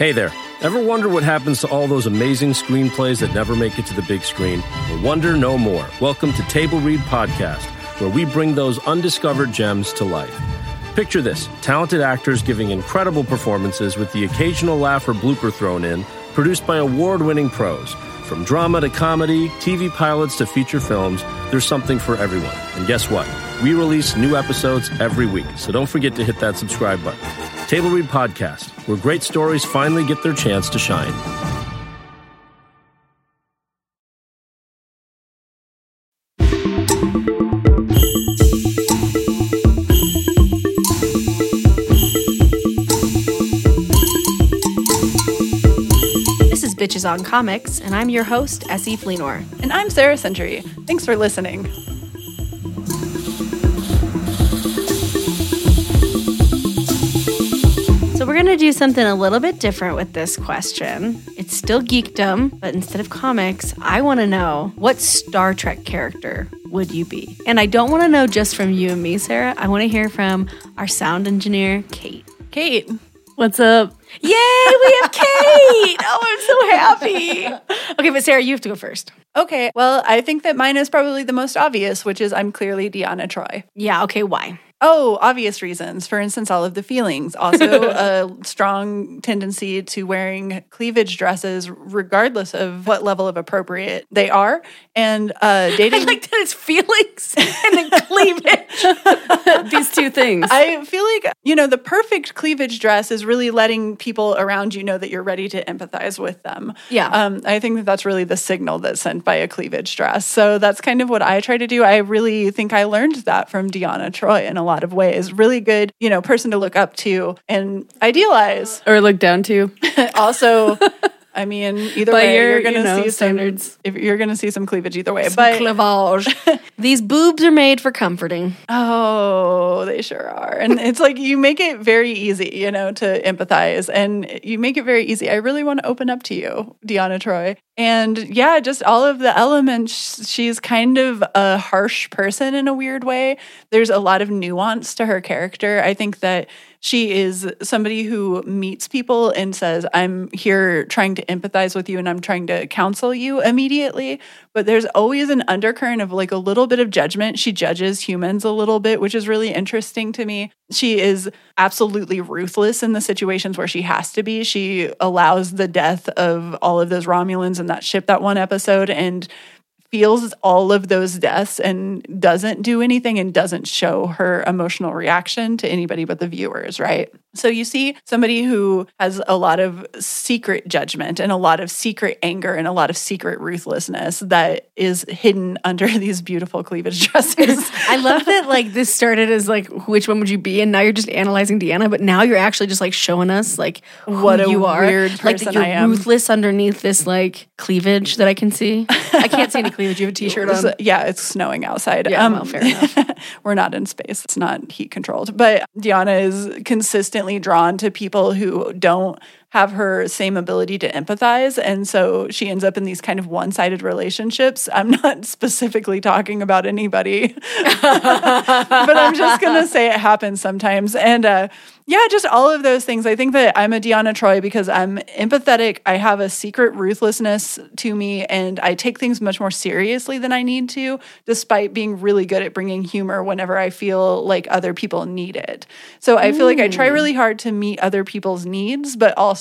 Hey there. Ever wonder what happens to all those amazing screenplays that never make it to the big screen? Well, wonder no more. Welcome to Table Read Podcast, where we bring those undiscovered gems to life. Picture this talented actors giving incredible performances with the occasional laugh or blooper thrown in, produced by award winning pros. From drama to comedy, TV pilots to feature films, there's something for everyone. And guess what? We release new episodes every week, so don't forget to hit that subscribe button. Table Read Podcast, where great stories finally get their chance to shine. This is on Comics, and I'm your host, Essie Fleenor. And I'm Sarah Century. Thanks for listening. So, we're going to do something a little bit different with this question. It's still geekdom, but instead of comics, I want to know what Star Trek character would you be? And I don't want to know just from you and me, Sarah. I want to hear from our sound engineer, Kate. Kate. What's up? Yay, we have Kate! oh, I'm so happy. Okay, but Sarah, you have to go first. Okay, well, I think that mine is probably the most obvious, which is I'm clearly Deanna Troi. Yeah, okay, why? Oh, obvious reasons. For instance, all of the feelings. Also, a strong tendency to wearing cleavage dresses, regardless of what level of appropriate they are. And uh, dating. I like that it's feelings and then cleavage. These two things. I feel like, you know, the perfect cleavage dress is really letting people around you know that you're ready to empathize with them. Yeah. Um, I think that that's really the signal that's sent by a cleavage dress. So that's kind of what I try to do. I really think I learned that from Deanna Troi in a lot of ways. Really good, you know, person to look up to and idealize. or look down to. also, I mean, either By way, your, you're going you to know, see standards. some. If you're going to see some cleavage either way, but cleavage. These boobs are made for comforting. Oh, they sure are. And it's like you make it very easy, you know, to empathize and you make it very easy. I really want to open up to you, Deanna Troi. And yeah, just all of the elements. She's kind of a harsh person in a weird way. There's a lot of nuance to her character. I think that she is somebody who meets people and says, I'm here trying to empathize with you and I'm trying to counsel you immediately. But there's always an undercurrent of like a little bit of judgment. She judges humans a little bit, which is really interesting to me. She is absolutely ruthless in the situations where she has to be. She allows the death of all of those Romulans in that ship that one episode and feels all of those deaths and doesn't do anything and doesn't show her emotional reaction to anybody but the viewers, right? So you see somebody who has a lot of secret judgment and a lot of secret anger and a lot of secret ruthlessness that is hidden under these beautiful cleavage dresses. I love that like this started as like which one would you be and now you're just analyzing Deanna, but now you're actually just like showing us like What a you are. weird like that you're I am. ruthless underneath this like cleavage that I can see. I can't see any cleavage. You have a t-shirt on. So- yeah, it's snowing outside. Um, Yeah, well, fair enough. we're not in space. It's not heat controlled. But Diana is consistently drawn to people who don't have her same ability to empathize. And so she ends up in these kind of one sided relationships. I'm not specifically talking about anybody, but I'm just going to say it happens sometimes. And uh, yeah, just all of those things. I think that I'm a Deanna Troi because I'm empathetic. I have a secret ruthlessness to me, and I take things much more seriously than I need to, despite being really good at bringing humor whenever I feel like other people need it. So I feel like I try really hard to meet other people's needs, but also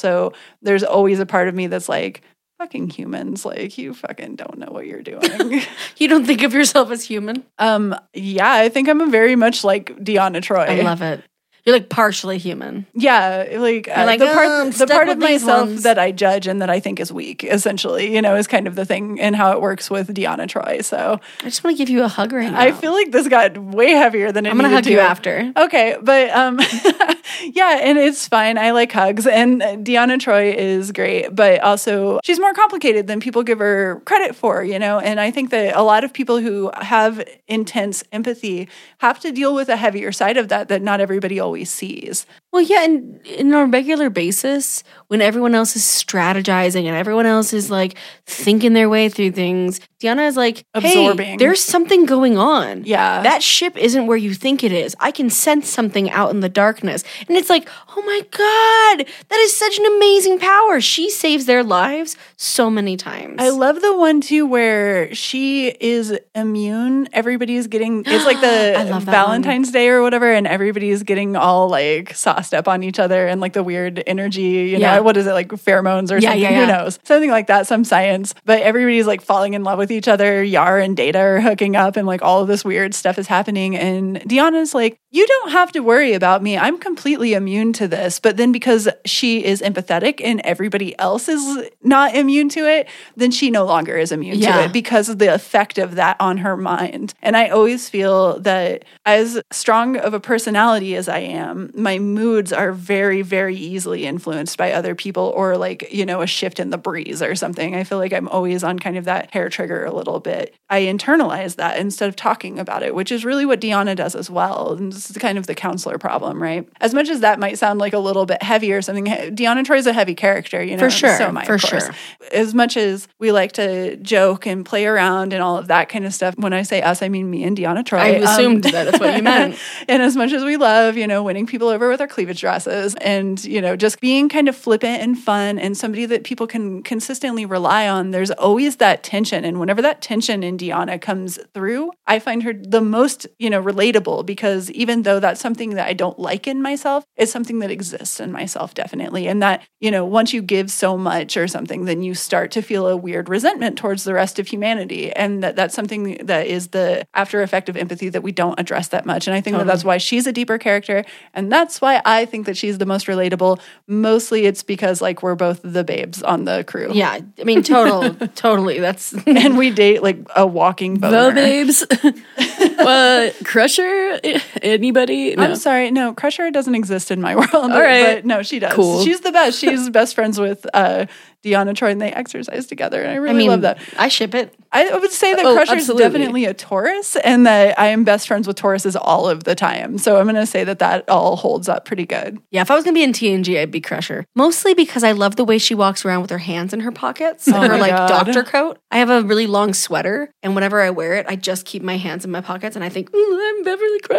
there's always a part of me that's like, fucking humans, like you fucking don't know what you're doing. You don't think of yourself as human? um, yeah, I think I'm a very much like Deanna Troi. I love it. You're like partially human. Yeah, like, uh, like, the "Oh, part the part of myself ones." that I judge and that I think is weak, essentially, you know, is kind of the thing and how it works with Deanna Troi. So I just want to give you a hug right now. I feel like this got way heavier than it I'm gonna hug you after. Okay, but um, yeah, and it's fine. I like hugs, and uh, Deanna Troi is great, but also she's more complicated than people give her credit for, you know. And I think that a lot of people who have intense empathy have to deal with a heavier side of that that not everybody always sees. Well, yeah, and in on a regular basis, when everyone else is strategizing and everyone else is like thinking their way through things, Deanna is like, hey, Absorbing. there's something going on. Yeah. That ship isn't where you think it is. I can sense something out in the darkness. And it's like, oh my God, that is such an amazing power. She saves their lives so many times. I love the one too where she is immune. Everybody's getting it's like the I love that Valentine's Day or whatever, and everybody's getting all like sauced up on each other and like the weird energy, you know, Yeah. what is it, like pheromones or Yeah, something? yeah, Who knows? Something like that, some science. But everybody's like falling in love with each other. Yar and Data are hooking up and like all of this weird stuff is happening. And Deanna's like, you don't have to worry about me. I'm completely immune to this. But then because she is empathetic and everybody else is not immune to it, then she no longer is immune Yeah. to it because of the effect of that on her mind. And I always feel that as strong of a personality as I am, my moods are very, very easily influenced by other people or like, you know, a shift in the breeze or something. I feel like I'm always on kind of that hair trigger a little bit. I internalize that instead of talking about it, which is really what Deanna does as well. And this is kind of the counselor problem, right? As much as that might sound like a little bit heavy or something, Deanna Troi's a heavy character, you know. For sure, So am I, for sure. as much as we like to joke and play around and all of that kind of stuff, when I say us, I mean me and Deanna Troi. I Um, assumed that that's what you meant. and as much as we love, you know, winning people over with our cleavage dresses and, you know, just being kind of flippant and fun and somebody that people can consistently rely on, there's always that tension. And whenever that tension in Deanna comes through, I find her the most, you know, relatable because even though that's something that I don't like in myself, it's something that exists in myself definitely. And that, you know, once you give so much or something, then you start to feel a weird resentment towards the rest of humanity. And that that's something that is the after effect of empathy that we don't address that much. And I think that that's why she's a deeper character. And that's why I think that she's the most relatable. Mostly it's because like we're both the babes on the crew. Yeah, I mean, total, totally. That's And we date like a walking The boner. babes. uh, Crusher? Anybody? No. I'm sorry, no, Crusher doesn't exist in my world. All right. But no, she does. Cool. She's the best. She's best friends with uh Deanna Troi and they exercise together. And I I really mean, love that. I ship it. I would say that Oh, Crusher is definitely a Taurus and that I am best friends with Tauruses all of the time. So I'm going to say that that all holds up pretty good. Yeah, if I was gonna be in TNG, I'd be Crusher. Mostly because I love the way she walks around with her hands in her pockets Oh her like God. doctor coat. I have a really long sweater, and whenever I wear it, I just keep my hands in my pockets, and I think "Ooh, I'm Beverly Crusher,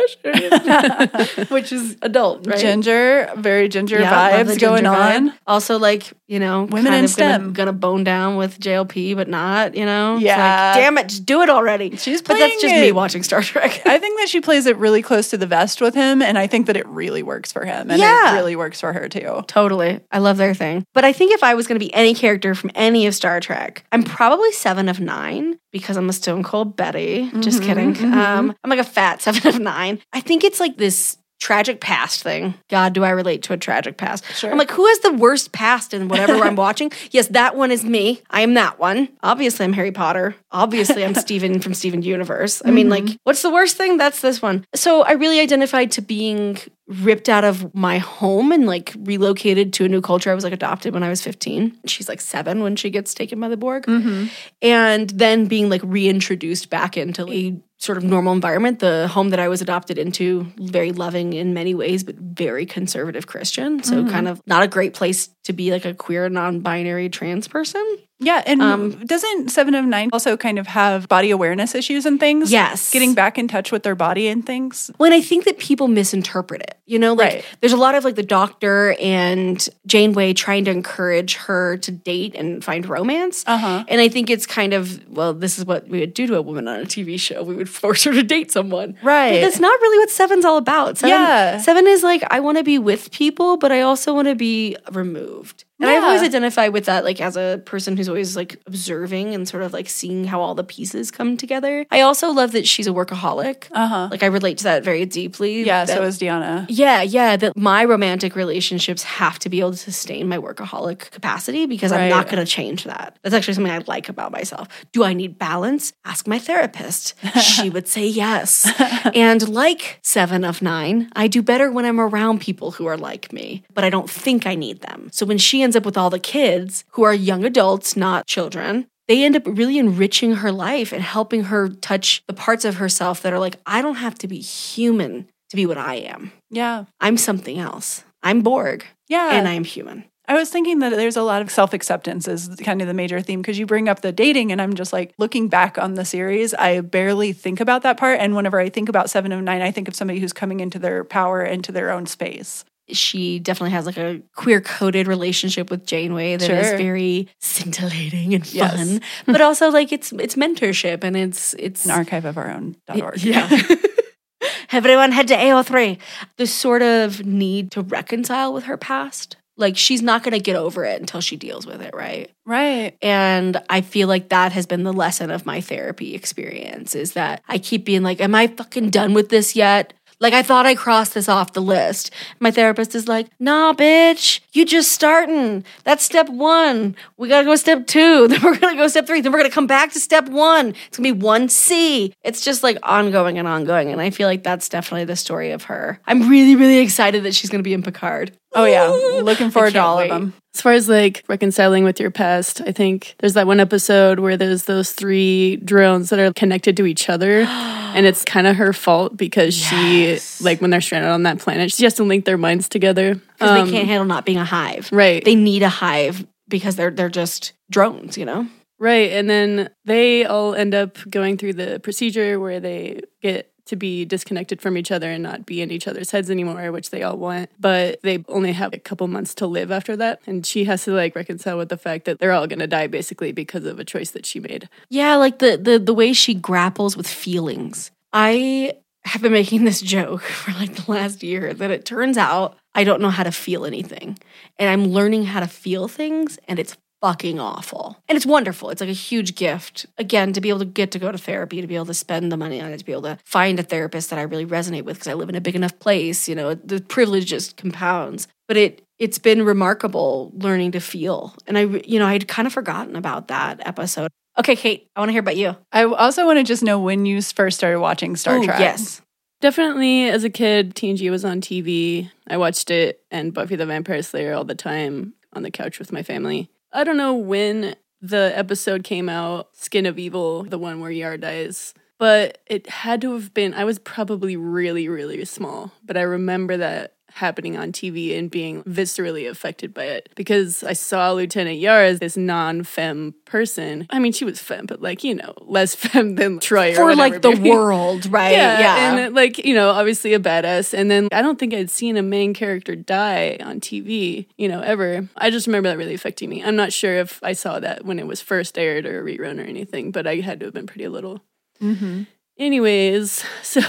which is adult, right? Ginger, very ginger Yeah, vibes going ginger vibe. on. Also, like you know, Women in of gonna, STEM. gonna bone down with JLP, but not. You know, It's like, Yeah. damn it, just do it already. She's but that's just me watching Star Trek. I think that she plays it really close to the vest with him, and I think that it really works for him, and Yeah. it really works for her too. Totally. I love their thing. But I think if I was going to be any character from any of Star Trek, I'm probably seven of nine because I'm a stone cold Betty. Just kidding. Um, I'm like a fat seven of nine. I think it's like this tragic past thing. God, do I relate to a tragic past? Sure. I'm like, who has the worst past in whatever I'm watching? Yes, that one is me. I am that one. Obviously, I'm Harry Potter. Obviously, I'm Steven from Steven Universe. I mean, like, mm-hmm. what's the worst thing? That's this one. So I really identified to being ripped out of my home and like relocated to a new culture. I was like adopted when I was 15. She's like seven when she gets taken by the Borg. Mm-hmm. And then being like reintroduced back into a sort of normal environment. The home that I was adopted into, very loving in many ways, but very conservative Christian. So mm-hmm. kind of not a great place to be like a queer, non-binary trans person. Yeah, and Um, doesn't Seven of Nine also kind of have body awareness issues and things? Yes. getting back in touch with their body and things. Well, and I think that people misinterpret it. You know, like Right. there's a lot of like the doctor and Janeway trying to encourage her to date and find romance. Uh-huh. And I think it's kind of, well, this is what we would do to a woman on a TV show. We would force her to date someone. Right. But that's not really what Seven's all about. Seven, Yeah. Seven is like, I want to be with people, but I also want to be removed. And I've always identified with that, like as a person who's always like observing and sort of like seeing how all the pieces come together. I also love that she's a workaholic. Uh huh. Like I relate to that very deeply. Yeah, that- so is Deanna. yeah, yeah. That my romantic relationships have to be able to sustain my workaholic capacity because I'm not going to change that. That's actually something I like about myself. Do I need balance? Ask my therapist. she would say yes. and like seven of nine, I do better when I'm around people who are like me, but I don't think I need them. So when she ends up with all the kids who are young adults, not children, they end up really enriching her life and helping her touch the parts of herself that are like, I don't have to be human to be what I am. Yeah. I'm something else. I'm Borg Yeah. and I am human. I was thinking that there's a lot of self acceptance is kind of the major theme because you bring up the dating, and I'm just like looking back on the series, I barely think about that part. And whenever I think about Seven of Nine, I think of somebody who's coming into their power, into their own space. She definitely has like a queer coded relationship with Janeway that is Sure. very scintillating and Yes. fun. but also like it's it's mentorship and it's it's An archive of our own org. yeah. Everyone head to AO3. The sort of need to reconcile with her past. Like she's not going to get over it until she deals with it, right? right. And I feel like that has been the lesson of my therapy experience is that I keep being like, Am I fucking done with this yet? Like, I thought I crossed this off the list. My therapist is like, Nah, bitch, you just starting. That's step one. We gotta go step two. Then we're gonna go step three. Then we're gonna come back to step one. It's gonna be 1C. It's just like ongoing and ongoing. And I feel like that's definitely the story of her. I'm really, really excited that she's gonna be in Picard. Oh yeah. Looking forward to all wait. of them. As far as like reconciling with your past, I think there's that one episode where there's those three drones that are connected to each other. and it's kind of her fault because Yes. she, like, when they're stranded on that planet, she has to link their minds together. Because Um, they can't handle not being a hive. Right. They need a hive because they're they're just drones, you know? Right. And then they all end up going through the procedure where they get to be disconnected from each other and not be in each other's heads anymore, which they all want. But they only have a couple months to live after that. And she has to like reconcile with the fact that they're all to die basically because of a choice that she made. Yeah, like the the the way she grapples with feelings. I have been making this joke for like the last year that it turns out I don't know how to feel anything. And I'm learning how to feel things and it's fucking awful. And it's wonderful. It's like a huge gift. Again, to be able to get to go to therapy, to be able to spend the money on it, to be able to find a therapist that I really resonate with because I live in a big enough place, you know, the privilege just compounds. But it it's been remarkable learning to feel. And I you know, I'd kind of forgotten about that episode. Okay, Kate, I want to hear about you. I also want to just know when you first started watching Star Ooh, Trek. Yes. Definitely as a kid, TNG was on TV. I watched it and Buffy the Vampire Slayer all the time on the couch with my family. I don't know when the episode came out, Skin of Evil, the one where Yar dies, but it had to have been, I was probably really, really small, but I remember that happening on TV and being viscerally affected by it because I saw Lieutenant Yar as this non femme person. I mean, she was femme, but like, you know, less femme than Troi or For like the world, right? Yeah, and uh, like you know, obviously a badass. And then I don't think I'd seen a main character die on TV, you know, ever. I just remember that really affecting me. I'm not sure if I saw that when it was first aired or a rerun or anything, but I had to have been pretty little. Mm-hmm. Anyways, so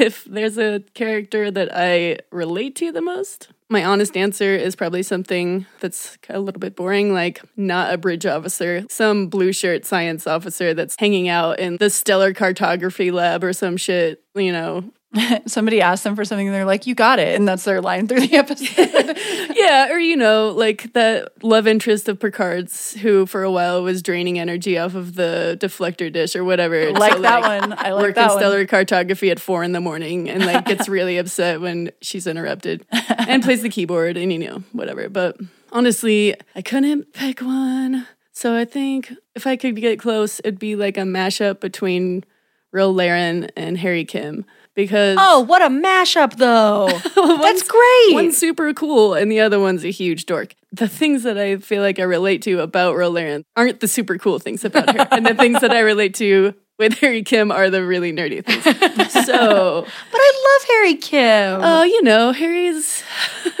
if there's a character that I relate to the most, my honest answer is probably something that's a little bit boring, like not a bridge officer, some blue shirt science officer that's hanging out in the stellar cartography lab or some shit, you know. Somebody asked them for something and they're like, you got it. And that's their line through the episode. yeah, or you know, like that love interest of Picard's who for a while was draining energy off of the deflector dish or whatever. like So, that one. I like work that in one. stellar cartography at four in the morning and like gets really upset when she's interrupted and plays the keyboard and you know whatever but honestly i couldn't pick one so i think if i could get close it'd be like a mashup between Ro Laren and harry kim because Oh, what a mashup though. That's great. One's super cool and the other one's a huge dork. The things that I feel like I relate to about Ro Laren aren't the super cool things about her. and the things that I relate to with Harry Kim are the really nerdy things. So, but I love Harry Kim. oh, you know, Harry's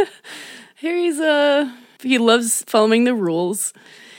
Harry's uh he loves following the rules.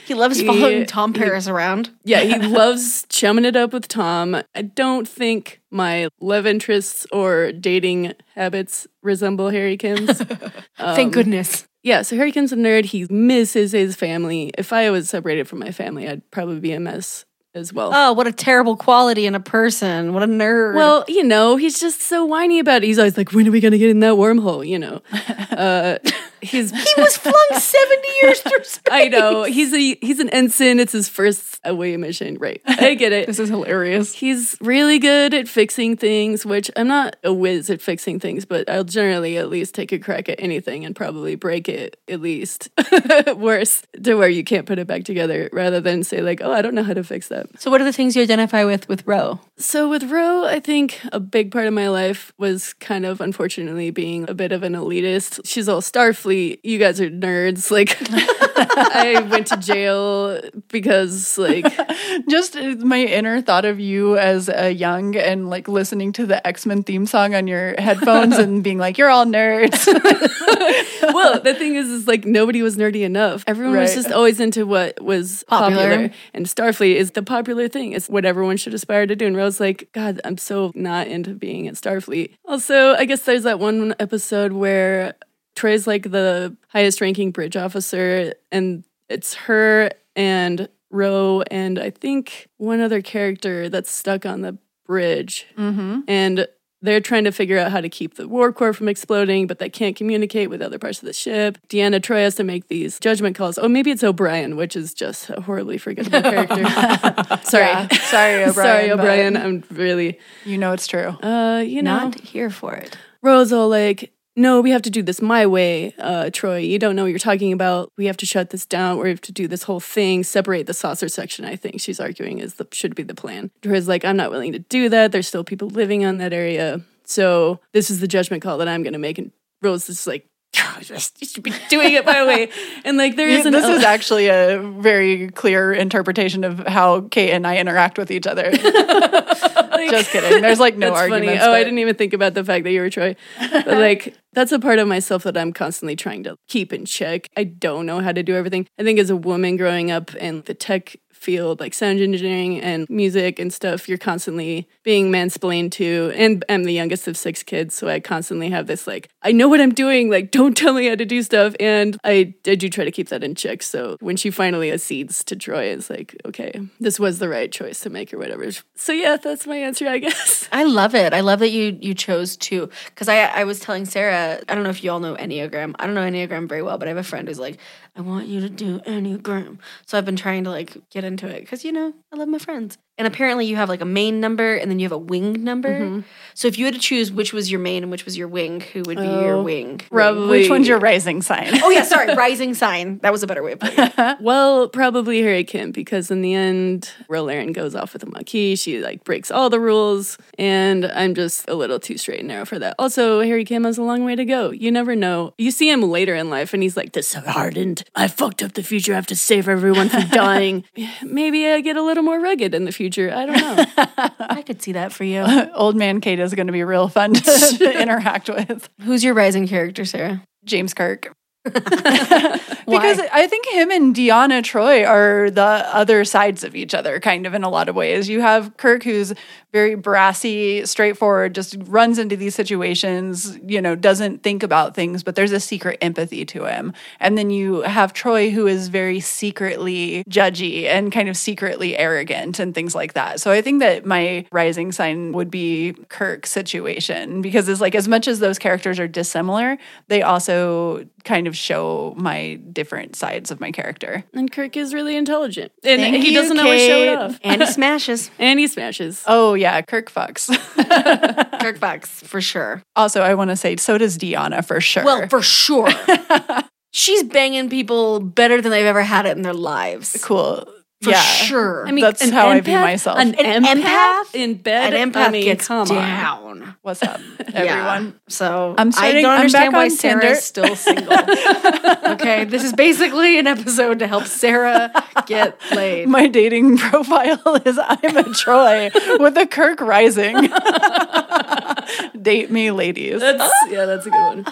He loves he- following Tom he- Paris around. Yeah, he loves chumming it up with Tom. I don't think my love interests or dating habits resemble Harry Kim's. Um, Thank goodness. Yeah, so Harry Kim's a nerd. He misses his family. If I was separated from my family, I'd probably be a mess as well. Oh, what a terrible quality in a person. What a nerd. well, you know, he's just so whiny about it. He's always like, when are we going to get in that wormhole? You know, uh, he's. he was flung 70 years through space. I know he's a he's an ensign. It's his first away mission, right? I get it. This is hilarious. He's really good at fixing things, which I'm not a whiz at fixing things, but I'll generally at least take a crack at anything and probably break it at least worse to where you can't put it back together rather than say, like, oh, I don't know how to fix that. So, what are the things you identify with with Ro? So with Ro, I think a big part of my life was kind of unfortunately being a bit of an elitist. She's all Starfleet Starfleet, you guys are nerds. Like, I went to jail because, like, Just uh, my inner thought of you as a young and like listening to the X Men theme song on your headphones and being like, "You're all nerds." well, the thing is, is like nobody was nerdy enough. Everyone was just always into what was popular. Popular. And Starfleet is the popular thing. It's what everyone should aspire to do. And Ro's like, God, I'm so not into being at Starfleet. Also, I guess there's that one episode where Troi's like the highest ranking bridge officer, and it's her and Ro and I think one other character that's stuck on the bridge. mm-hmm. And they're trying to figure out how to keep the warp core from exploding, but they can't communicate with other parts of the ship. Deanna Troi has to make these judgment calls. Oh, maybe it's O'Brien, which is just a horribly forgettable character. Sorry. Yeah. Sorry, O'Brien. Sorry, O'Brien. I'm really, You know it's true. uh, you know, Not here for it. Rose like, no, we have to do this my way, uh, Troi. You don't know what you're talking about. We have to shut this down. We have to do this whole thing, separate the saucer section, I think she's arguing is the should be the plan. Troi's like, I'm not willing to do that. There's still people living on that area. So this is the judgment call that I'm gonna make. And Ro's is like, you should be doing it my way. And like there is an this is actually a very clear interpretation of how Kate and I interact with each other. like- Just kidding. There's like no argument. Oh, I didn't even think about the fact that you were Troi. But like, that's a part of myself that I'm constantly trying to keep in check. I don't know how to do everything. I think as a woman growing up in the tech field, like sound engineering and music and stuff, you're constantly being mansplained to. And I'm the youngest of six kids, so I constantly have this like, I know what I'm doing. Like, don't tell me how to do stuff. And I, I do try to keep that in check. So when she finally accedes to Troi, it's like, okay, this was the right choice to make or whatever. So yeah, that's my answer, I guess. I love it. I love that you you chose to because I I was telling Sarah I don't know if you all know Enneagram. I don't know Enneagram very well, but I have a friend who's like, I want you to do Enneagram. So I've been trying to like get into it because you know I love my friends. And apparently you have like a main number and then you have a wing number. Mm-hmm. So if you had to choose which was your main and which was your wing, who would be your Oh, wing? probably- Which one's your rising sign? Oh yeah, sorry, rising sign. That was a better way of putting it. Well, probably Harry Kim because in the end, Ro Laren goes off with a monkey. She like breaks all the rules, and I'm just a little too straight and narrow for that. Also, Harry Kim has a long way to go. You never know. You see him later in life, and he's like, "This hardened. I fucked up the future. I have to save everyone from dying. Maybe I get a little more rugged in the future. I don't know." I could see that for you. Old man Kate is going to be real fun to, to interact with. Who's your rising character, Sarah? James Kirk. because I think him and Deanna Troi are the other sides of each other, kind of in a lot of ways. You have Kirk, who's very brassy, straightforward, just runs into these situations, you know, doesn't think about things, but there's a secret empathy to him. And then you have Troi, who is very secretly judgy and kind of secretly arrogant and things like that. So I think that my rising sign would be Kirk's situation because it's like as much as those characters are dissimilar, they also kind of show my different sides of my character. and Kirk is really intelligent, and Thank he you, doesn't always show it off. And he smashes. And he smashes. Oh yeah, Kirk fucks. Kirk Fox, for sure. also, I want to say so does Deanna for sure. Well, for sure. She's banging people better than they've ever had it in their lives. cool. For yeah. sure. I mean, That's an how I view myself. An, An empath, empath? in bed. An empath I mean, gets come on. down. What's up, Yeah. everyone? So I'm I don't I'm understand back why on Sarah Tinder. is still single. okay, this is basically an episode to help Sarah get laid. My dating profile is I'm a Troi with a Kirk rising. Date me, ladies. That's yeah, that's a good one.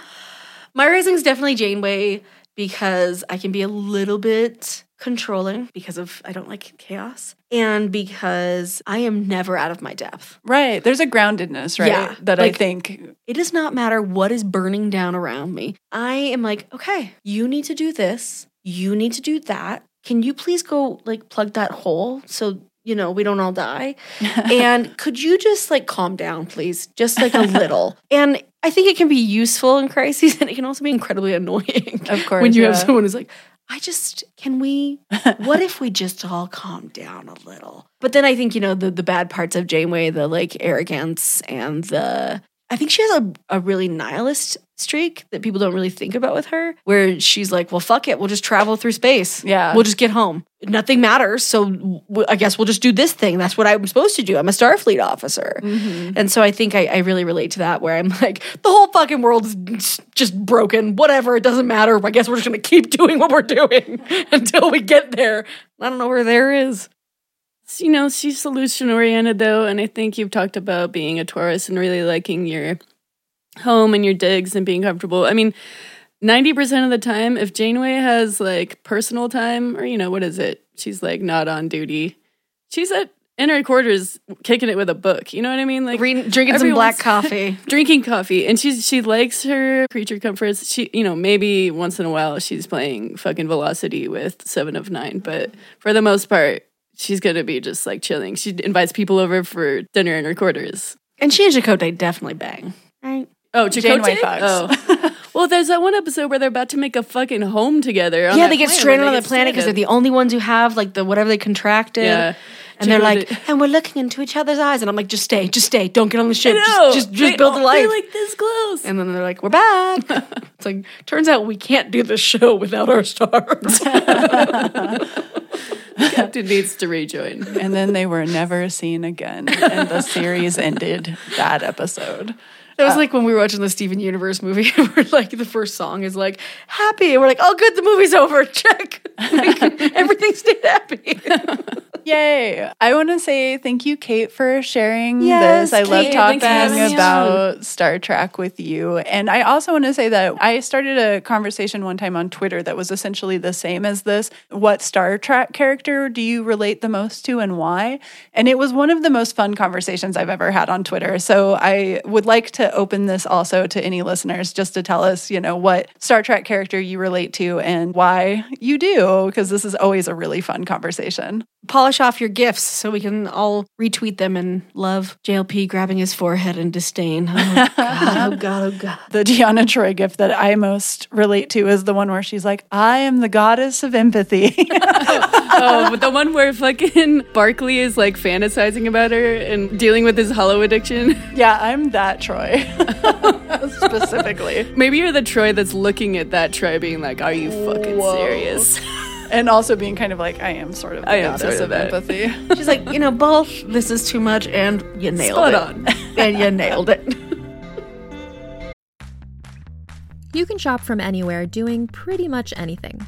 My rising is definitely Janeway because I can be a little bit controlling because of I don't like chaos and because I am never out of my depth. Right. There's a groundedness, right? Yeah, that I think It does not matter what is burning down around me. I am like, okay, you need to do this. You need to do that. Can you please go like plug that hole so you know we don't all die? and could you just like calm down, please? Just like a little. And I think it can be useful in crises, and it can also be incredibly annoying. Of course, when you have someone who's like, I just can we? What if we just all calm down a little? But then I think you know the the bad parts of Janeway, the like arrogance and the I think she has a, a really nihilist streak that people don't really think about with her, where she's like, well, fuck it. We'll just travel through space. Yeah. We'll just get home. Nothing matters. So w- I guess we'll just do this thing. That's what I'm supposed to do. I'm a Starfleet officer. Mm-hmm. And so I think I, I really relate to that, where I'm like, the whole fucking world is just broken. Whatever. It doesn't matter. I guess we're just going to keep doing what we're doing until we get there. I don't know where there is. You know, she's solution oriented though, and I think you've talked about being a Taurus and really liking your home and your digs and being comfortable. I mean, 90% of the time, if Janeway has like personal time, or you know, what is it? She's like not on duty. She's at in her quarters kicking it with a book. You know what I mean? Like Reading, drinking some black coffee. drinking coffee and she's she likes her creature comforts she you know maybe once in a while she's playing fucking velocity with seven of nine but for the most part she's gonna be just like chilling she invites people over for dinner in her quarters And she and Chakotay definitely bang. Right? oh Janeway Chakotay? oh well there's that one episode where they're about to make a fucking home together on yeah, they get stranded on the planet because they're the only ones who have like the whatever they contracted. Yeah. And they're like, Chakotay- and we're looking into each other's eyes. And I'm like, just stay, just stay. Don't get on the ship. I know. Just, just, just They- build the life. they're like this close and then they're like, we're back. it's like, turns out we can't do this show without our stars. Captain needs to rejoin and then they were never seen again. And the series ended that episode. It was uh, like when we were watching the Steven Universe movie, where like the first song is like happy, and we're like, oh, good, the movie's over. Check, Like, everything stayed happy. Yay. I want to say thank you, Kate, for sharing Yes, this. I love talking thanks for having me about Star Trek with you. And I also want to say that I started a conversation one time on Twitter that was essentially the same as this. What Star Trek character do you relate the most to and why? And it was one of the most fun conversations I've ever had on Twitter. So I would like to open this also to any listeners just to tell us, you know, what Star Trek character you relate to and why you do, because this is always a really fun conversation. Off your gifts so we can all retweet them and love JLP grabbing his forehead in disdain. Oh God, oh God, oh God. the Deanna Troi gift that I most relate to is the one where she's like, I am the goddess of empathy. oh, but the one where fucking Barkley is like fantasizing about her and dealing with his holo addiction. yeah, I'm that Troi. Specifically. Maybe you're the Troi that's looking at that Troi being like, Are you fucking Whoa. serious? And also being kind of like, I am sort of the I am goddess sort of of empathy. She's like, you know, both. This is too much, and you nailed Spot it. on. and you nailed it. You can shop from anywhere doing pretty much anything.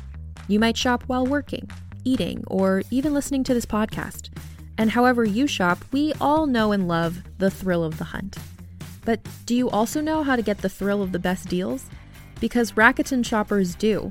You might shop while working, eating, or even listening to this podcast. And however you shop, we all know and love the thrill of the hunt. But do you also know how to get the thrill of the best deals? Because Rakuten shoppers do.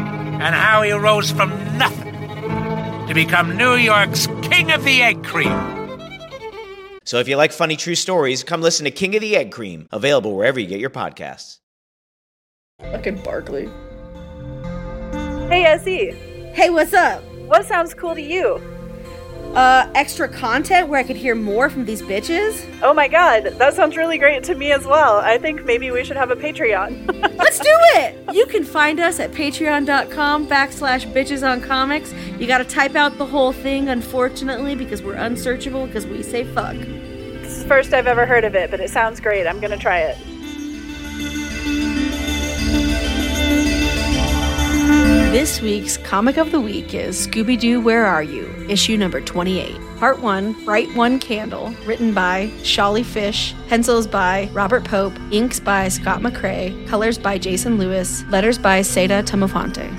and how he rose from nothing to become New York's King of the Egg Cream. So if you like funny true stories, come listen to King of the Egg Cream, available wherever you get your podcasts. Fucking Barkley. Hey, SE. Hey, what's up? What sounds cool to you? Uh, extra content where I could hear more from these bitches? Oh my god, that sounds really great to me as well. I think maybe we should have a Patreon. Let's do it! You can find us at patreon.com backslash bitches on comics. You gotta type out the whole thing, unfortunately, because we're unsearchable because we say fuck. this is the first I've ever heard of it, but it sounds great. I'm gonna try it. This week's comic of the week is Scooby Doo Where Are You? Issue number 28. Part 1 Bright One Candle, written by Sholly Fisch, pencils by Robert Pope, inks by Scott McRae, colors by Jason Lewis, letters by Saida Temofonte.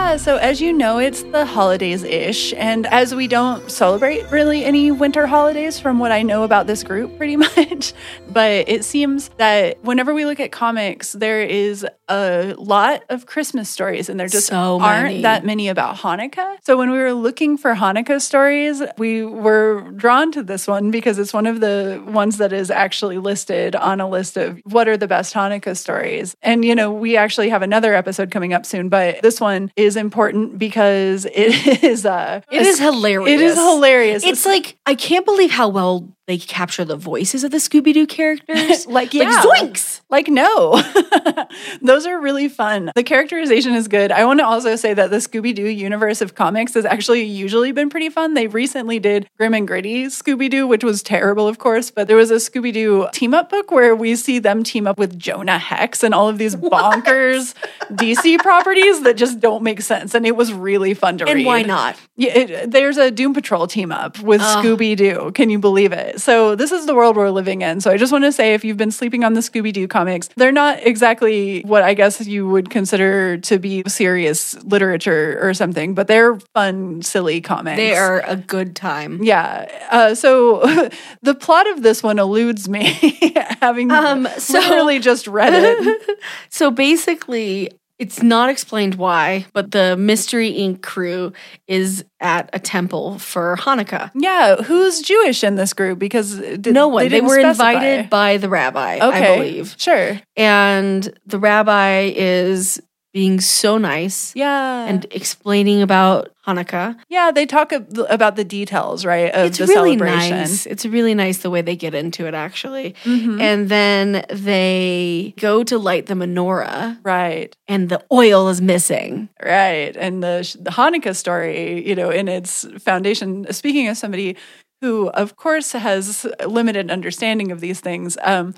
Yeah, so as you know, it's the holidays ish. And as we don't celebrate really any winter holidays, from what I know about this group, pretty much, but it seems that whenever we look at comics, there is a lot of Christmas stories, and there just So aren't that many about Hanukkah. So when we were looking for Hanukkah stories, we were drawn to this one because it's one of the ones that is actually listed on a list of what are the best Hanukkah stories. And, you know, we actually have another episode coming up soon, but this one is important because it is uh It is hilarious. It is hilarious. It's like I can't believe how well they capture the voices of the Scooby Doo characters. like yeah, zoinks! Like no, those are really fun. The characterization is good. I want to also say that the Scooby Doo universe of comics has actually usually been pretty fun. They recently did Grim and Gritty Scooby Doo, which was terrible, of course, but there was a Scooby Doo team up book where we see them team up with Jonah Hex and all of these bonkers DC properties that just don't make sense, and it was really fun to read. And why not? Yeah, it, there's a Doom Patrol team up with Ugh. Scooby Doo. Can you believe it? So this is the world we're living in. So I just want to say, if you've been sleeping on the Scooby Doo comics, they're not exactly what I guess you would consider to be serious literature or something, but they're fun, silly comics. They are a good time. Yeah. Uh, so the plot of this one eludes me, having Um, so- literally just read it. So basically, it's not explained why, but the Mystery Inc. crew is at a temple for Hanukkah. Yeah, who's Jewish in this group? Because did, no one. They, didn't were specify. invited by the rabbi, okay, I believe. Sure. And the rabbi is being so nice Yeah. and explaining about Hanukkah. Yeah, they talk ab- about the details, right, of it's the really celebration. nice. It's really nice the way they get into it, actually. Mhm. And then they go to light the menorah, Right, and the oil is missing. right. And the, the Hanukkah story, you know, in its foundation, speaking of somebody who, of course, has limited understanding of these things, um,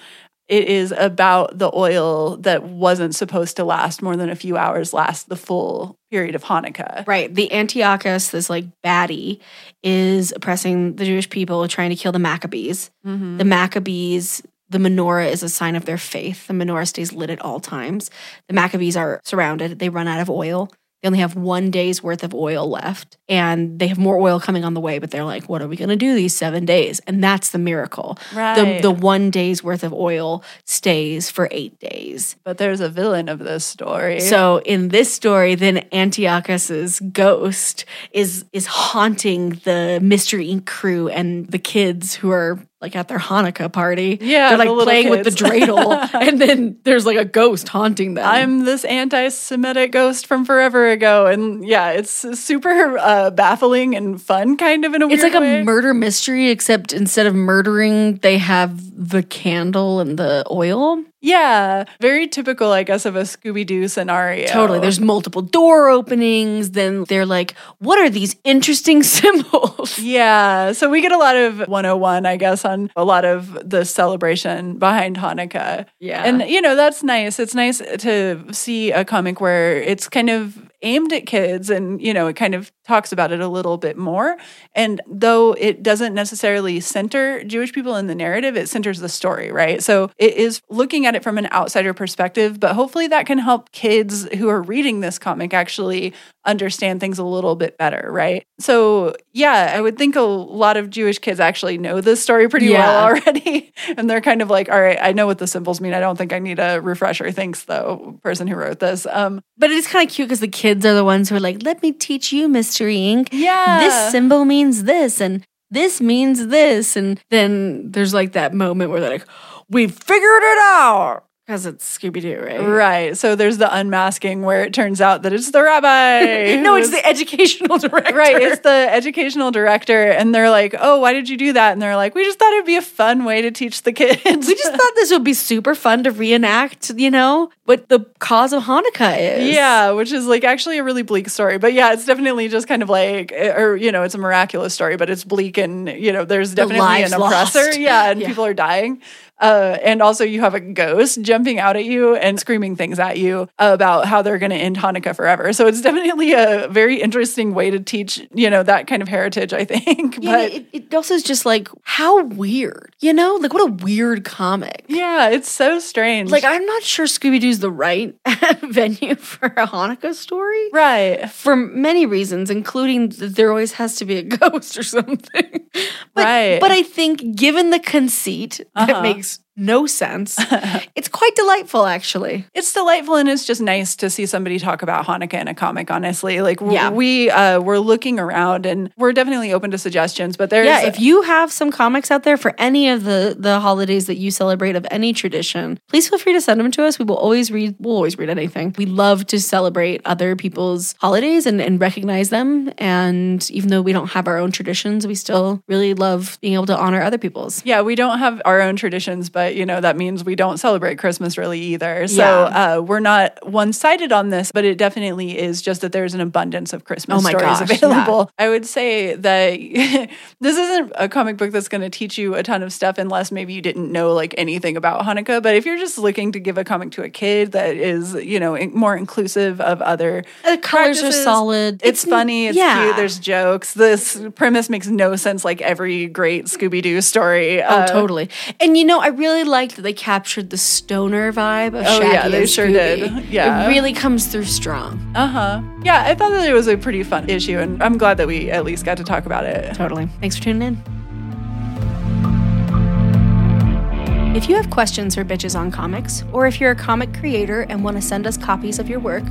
it is about the oil that wasn't supposed to last more than a few hours, last the full period of Hanukkah. Right. The Antiochus, this like baddie, is oppressing the Jewish people, trying to kill the Maccabees. Mhm. The Maccabees, the menorah is a sign of their faith. The menorah stays lit at all times. The Maccabees are surrounded. They run out of oil. They only have one day's worth of oil left, and they have more oil coming on the way. But they're like, "What are we going to do these seven days?" And that's the miracle. Right. The the one day's worth of oil stays for eight days. But there's a villain of this story. So in this story, then Antiochus's ghost is is haunting the Mystery Inc. crew and the kids who are like at their Hanukkah party. Yeah, they're like the playing with the kids. dreidel, and then there's like a ghost haunting them. I'm this anti-Semitic ghost from forever ago, and yeah, it's super uh, baffling and fun, kind of in a it's like way. a murder mystery, except instead of murdering, they have the candle and the oil. Yeah, very typical, I guess, of a Scooby Doo scenario. Totally. There's multiple door openings. Then they're like, what are these interesting symbols? Yeah, so we get a lot of 101, I guess, on a lot of the celebration behind Hanukkah. Yeah. And, you know, that's nice. It's nice to see a comic where it's kind of aimed at kids and, you know, it kind of talks about it a little bit more. And though it doesn't necessarily center Jewish people in the narrative, it centers the story, right? So it is looking at it from an outsider perspective, but hopefully that can help kids who are reading this comic actually understand things a little bit better, right? So, yeah, I would think a lot of Jewish kids actually know this story pretty Yeah. well already. and they're kind of like, all right, I know what the symbols mean. I don't think I need a refresher. Thanks, though, person who wrote this. Um, But it's kind of cute because the kids are the ones who are like, let me teach you, Mystery Inc. yeah. This symbol means this, and this means this. And then there's like that moment where they're like, we figured it out. Because it's Scooby Doo, right? Right. So there's the unmasking where it turns out that it's the rabbi. no, it's the educational director. Right, it's the educational director, and they're like, "Oh, why did you do that?" And they're like, "We just thought it'd be a fun way to teach the kids." we just thought this would be super fun to reenact, you know, what the cause of Hanukkah is. Yeah, which is like actually a really bleak story. But yeah, it's definitely just kind of like, eh, or, you know, it's a miraculous story, but it's bleak and, you know, there's definitely lives an oppressor. lost. Yeah, and Yeah. people are dying. Uh, and also, you have a ghost jumping out at you and screaming things at you about how they're going to end Hanukkah forever. So it's definitely a very interesting way to teach, you know, that kind of heritage, I think. Yeah, but it, it also is just like, how weird, you know? Like, what a weird comic. yeah, it's so strange. Like, I'm not sure Scooby Doo's the right venue for a Hanukkah story. right. For many reasons, including that there always has to be a ghost or something. But, Right. But I think, given the conceit that Uh-huh. Makes no sense, it's quite delightful, actually. It's delightful and it's just nice to see somebody talk about Hanukkah in a comic, honestly. Like Yeah. we uh we're looking around and we're definitely open to suggestions, but there's yeah, if you have some comics out there for any of the the holidays that you celebrate of any tradition, please feel free to send them to us. We will always read. We'll always read anything. We love to celebrate other people's holidays and, and recognize them. And even though we don't have our own traditions, we still really love being able to honor other people's. yeah, we don't have our own traditions, but you know, that means we don't celebrate Christmas really either. So Yeah. uh, we're not one sided on this, but it definitely is just that there's an abundance of Christmas Oh stories gosh, available. I would say that this isn't a comic book that's going to teach you a ton of stuff unless maybe you didn't know like anything about Hanukkah. But if you're just looking to give a comic to a kid that is, you know, in- more inclusive of other The colors are practices, solid. It's, funny. It's yeah. cute. There's jokes. This premise makes no sense like every great Scooby Doo story. Oh, Uh, totally. And you know, I really liked that they captured the stoner vibe of Oh, Shaggy yeah, they and sure did. Yeah. It really comes through strong. Uh huh. Yeah, I thought that it was a pretty fun issue, and I'm glad that we at least got to talk about it. Totally. Thanks for tuning in. If you have questions for Bitches on Comics, or if you're a comic creator and want to send us copies of your work,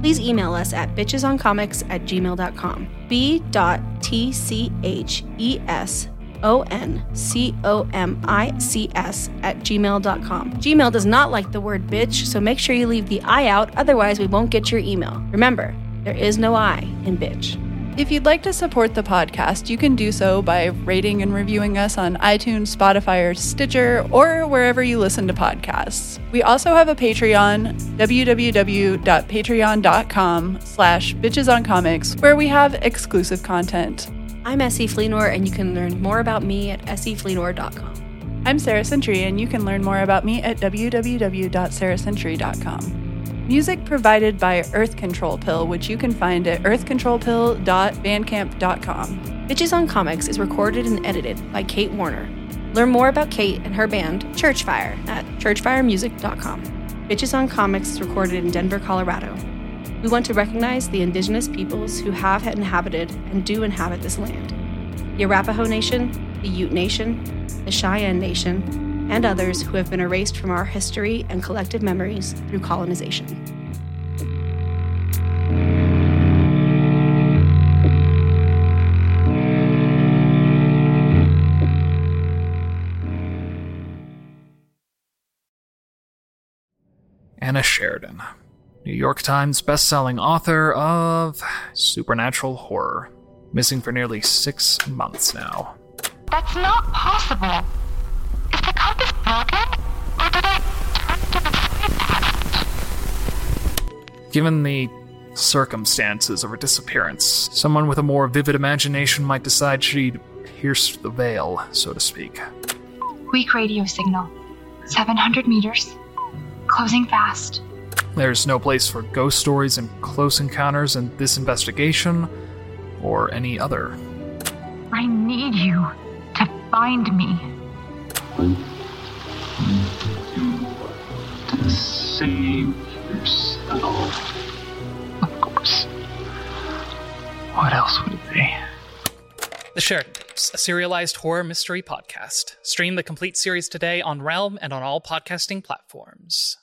please email us at bitchesoncomics at gmail.com. B dot T C H E S O N C O M I C S at gmail.com. Gmail does not like the word bitch, so make sure you leave the I out, otherwise, we won't get your email. Remember, there is no I in bitch. If you'd like to support the podcast, you can do so by rating and reviewing us on iTunes, Spotify, or Stitcher, or wherever you listen to podcasts. We also have a Patreon, www.patreon.com slash bitchesoncomics, where we have exclusive content. I'm Essie Fleenor, and you can learn more about me atessiefleenor.com. I'm Sarah Century, and you can learn more about me at www.sarahcentury.com. Music provided by Earth Control Pill, which you can find at earthcontrolpill.bandcamp.com. Bitches on Comics is recorded and edited by Kate Warner. Learn more about Kate and her band, Churchfire, at churchfiremusic.com. Bitches on Comics is recorded in Denver, Colorado. We want to recognize the indigenous peoples who have inhabited and do inhabit this land the Arapaho Nation, the Ute Nation, the Cheyenne Nation, and others who have been erased from our history and collective memories through colonization. Anna Sheridan, New York Times bestselling author of supernatural horror, missing for nearly six months now. That's not possible. Is the compass broken? Or did I turn to the? Given the circumstances of her disappearance, someone with a more vivid imagination might decide she'd pierced the veil, so to speak. Weak radio signal. 700 meters. Closing fast. There's no place for ghost stories and close encounters in this investigation, or any other. I need you to find me. To save yourself. Of course. What else would it be? The Sheridan Tapes, a serialized horror mystery podcast. Stream the complete series today on Realm and on all podcasting platforms.